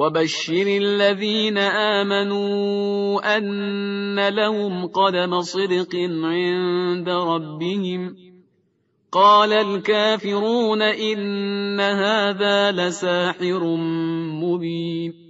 وبشر الذين آمنوا أن لهم قدم صدق عند ربهم. قال الكافرون إن هذا لساحر مبين.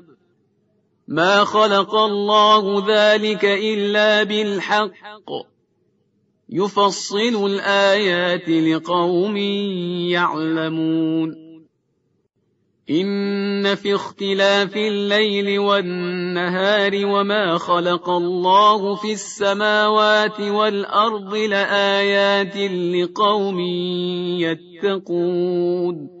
ما خلق الله ذلك إلا بالحق. يفصل الآيات لقوم يعلمون. إن في اختلاف الليل والنهار وما خلق الله في السماوات والأرض لآيات لقوم يتقون.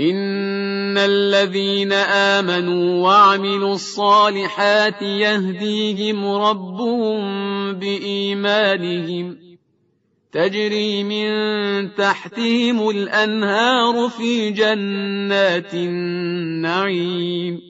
إن الذين آمنوا وعملوا الصالحات يهديهم ربهم بإيمانهم تجري من تحتهم الأنهار في جنات النعيم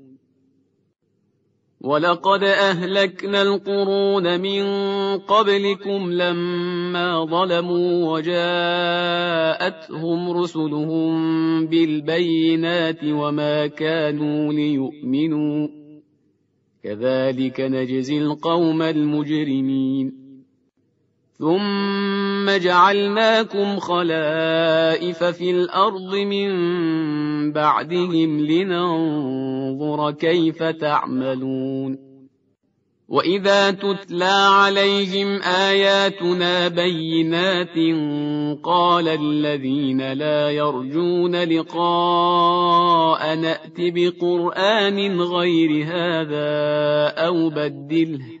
ولقد أهلكنا القرون من قبلكم لما ظلموا وجاءتهم رسلهم بالبينات وما كانوا ليؤمنوا كذلك نجزي القوم المجرمين. ثم جعلناكم خلائف في الأرض من بعدهم لننظر كيف تعملون. وإذا تتلى عليهم آياتنا بينات قال الذين لا يرجون لقاء نأت بقرآن غير هذا أو بدله.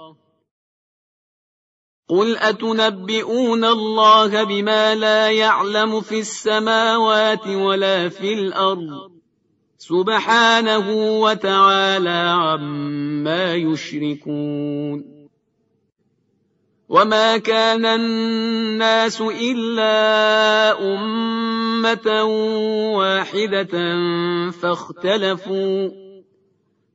قل اتنبئون الله بما لا يعلم في السماوات ولا في الأرض سبحانه وتعالى عما يشركون وما كان الناس الا امه واحدة فاختلفوا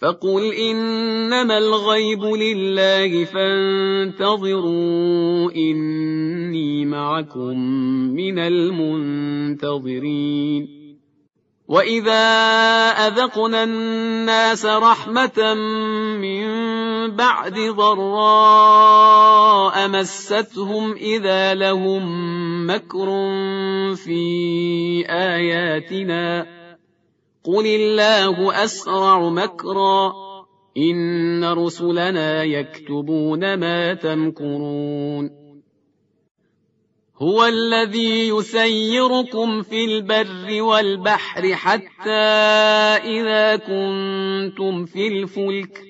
فقل إنما الغيب لله فانتظروا إني معكم من المنتظرين وإذا أذقنا الناس رحمة من بعد ضراء مستهم إذا لهم مكر في آياتنا قل الله اسرع مكرا ان رسلنا يكتبون ما تمكرون هو الذي يسيركم في البر والبحر حتى اذا كنتم في الفلك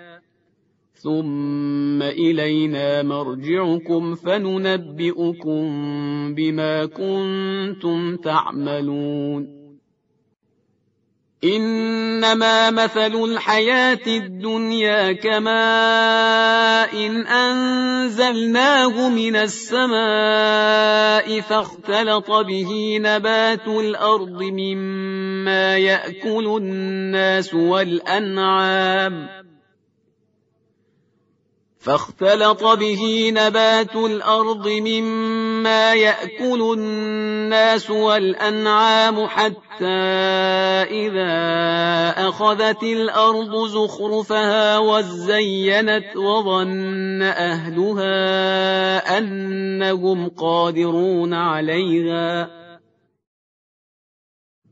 ثم إلينا مرجعكم فننبئكم بما كنتم تعملون. إنما مثل الحياة الدنيا كماء إن أنزلناه من السماء فاختلط به نبات الأرض مما يأكل الناس والأنعام. فاختلط به نبات الأرض مما يأكل الناس والأنعام حتى إذا أخذت الأرض زخرفها وزينت وظن أهلها أنهم قادرون عليها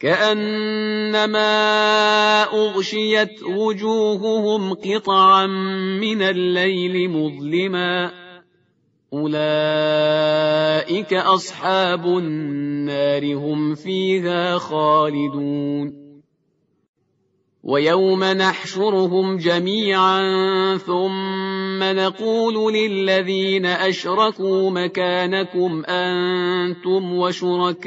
كأنما أغشيت وجوههم قطعا من الليل مظلما. أولئك أصحاب النار هم فيها خالدون. ويوم نحشرهم جميعا ثم نقول للذين أشركوا مكانكم أنتم وشركاؤكم.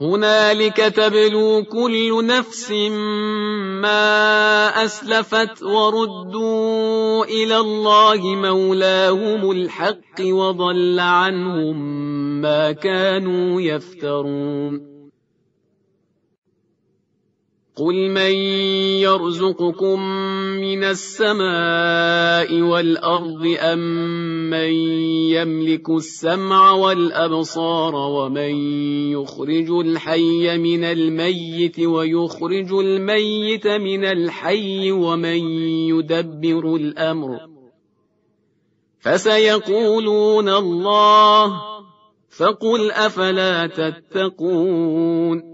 هنالك تبلو كل نفس ما أسلفت وردوا إلى الله مولاهم الحق وضل عنهم ما كانوا يفترون. قل من يرزقكم من السماء والارض امن من يملك السمع والابصار ومن يخرج الحي من الميت ويخرج الميت من الحي ومن يدبر الامر فسيقولون الله فقل افلا تتقون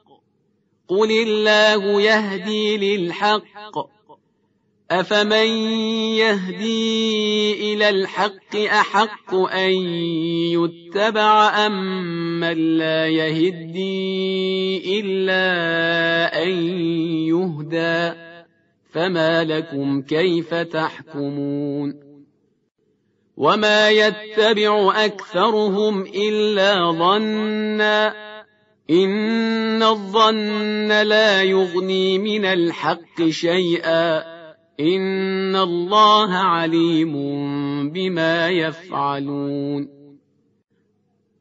قل الله يهدي للحق افمن يهدي إلى الحق احق ان يتبع ام من لا يهدي الا ان يهدى فما لكم كيف تحكمون وما يتبع اكثرهم الا ظنّا ان الظن لا يغني من الحق شيئا. ان الله عليم بما يفعلون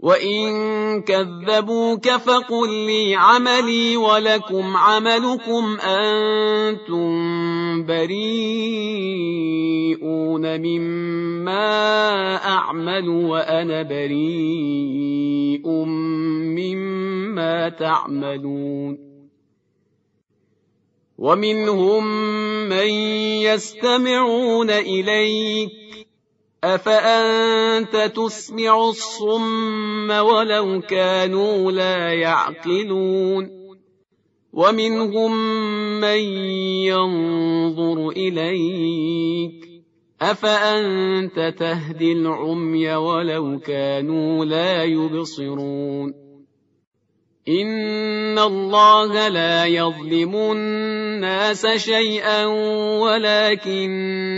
وإن كذبوك فقل لي عملي ولكم عملكم أنتم بريئون مما أعمل وأنا بريء مما تعملون ومنهم من يستمعون إليك أفأنت تسمع الصم ولو كانوا لا يعقلون ومنهم من ينظر إليك أفأنت تهدي العمي ولو كانوا لا يبصرون إن الله لا يظلم الناس شيئا ولكن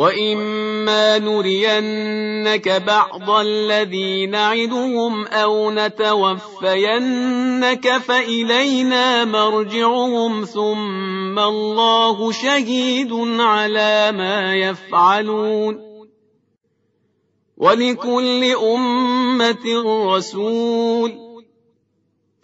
واما نرينك بعض الذي نعدهم أو نتوفينك فالينا مرجعهم ثم الله شهيد على ما يفعلون ولكل أمة رسول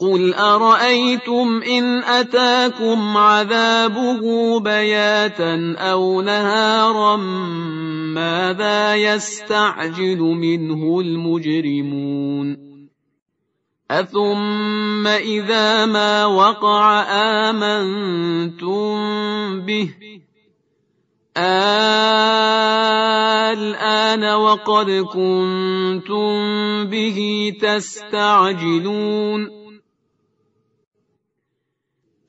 قل أرأيتم إن أتاكم عذابه بياتا أو نهارا ماذا يستعجل منه المجرمون أثم إذا ما وقع آمنتم به الآن وقد كنتم به تستعجلون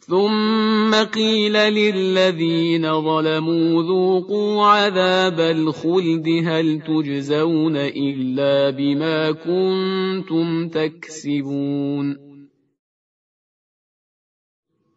ثم قيل للذين ظلموا ذوقوا عذاب الخلد هل تجزون إلا بما كنتم تكسبون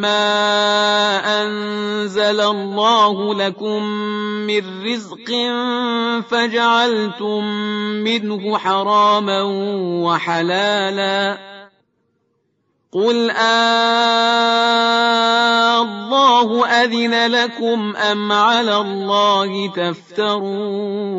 ما انزل الله لكم من رزق فجعلتم منه حراما وحلالا قل آه الله أذن لكم أم على الله تفترون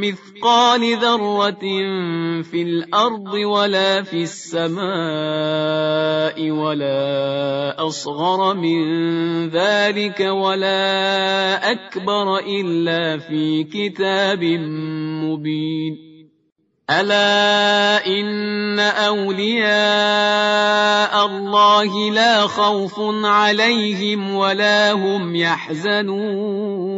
مثقال ذرة في الأرض ولا في السماء ولا أصغر من ذلك ولا أكبر إلا في كتاب مبين. ألا إن أولياء الله لا خوف عليهم ولا هم يحزنون.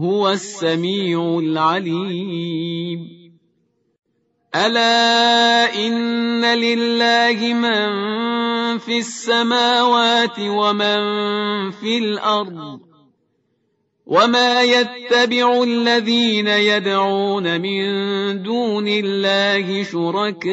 هو السميع العليم. ألا إن لله من في السماوات ومن في الأرض وما يتبع الذين يدعون من دون الله شركاء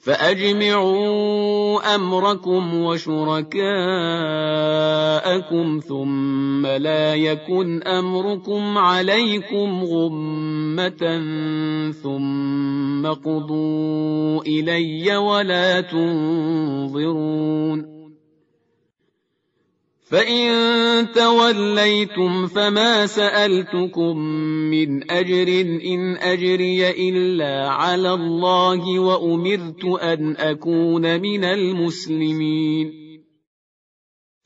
فأجمعوا أمركم وشركاءكم ثم لا يكن أمركم عليكم غمة ثم قضوا إلي ولا تنظرون فإن توليتم فما سألتكم من أجر إن أجري إلا على الله وأمرت أن أكون من المسلمين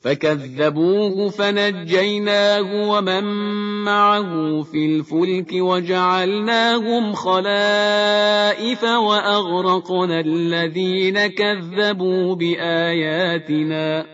فكذبوه فنجيناه ومن معه في الفلك وجعلناهم خلائف وأغرقنا الذين كذبوا بآياتنا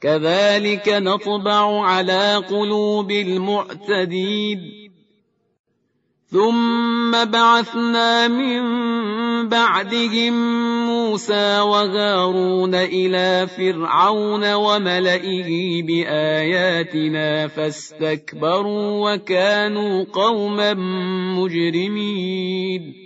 كذلك نطبع على قلوب المعتدين. ثم بعثنا من بعدهم موسى وهارون إلى فرعون وملئه بآياتنا فاستكبروا وكانوا قوما مجرمين.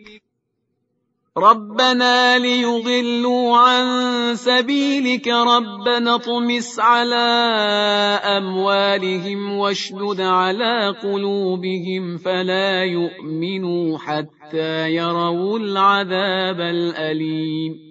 ربنا ليضلوا عن سبيلك ربنا اطمس على اموالهم واشدد على قلوبهم فلا يؤمنوا حتى يروا العذاب الاليم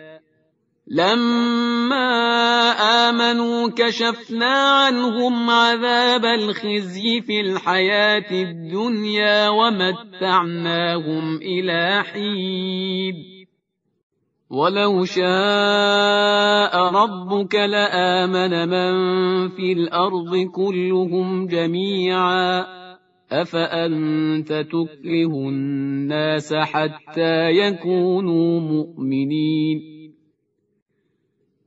لما آمنوا كشفنا عنهم عذاب الخزي في الحياة الدنيا ومتعناهم إلى حين. ولو شاء ربك لآمن من في الأرض كلهم جميعا. أفأنت تكره الناس حتى يكونوا مؤمنين؟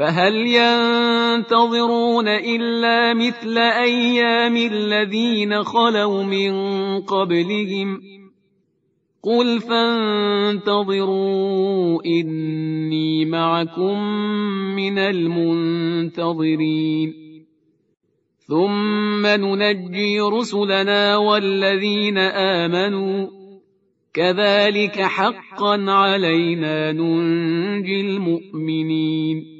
فهل ينتظرون إلا مثل أيام الذين خلوا من قبلهم قل فانتظروا إني معكم من المنتظرين ثم ننجي رسلنا والذين آمنوا كذلك حقا علينا ننجي المؤمنين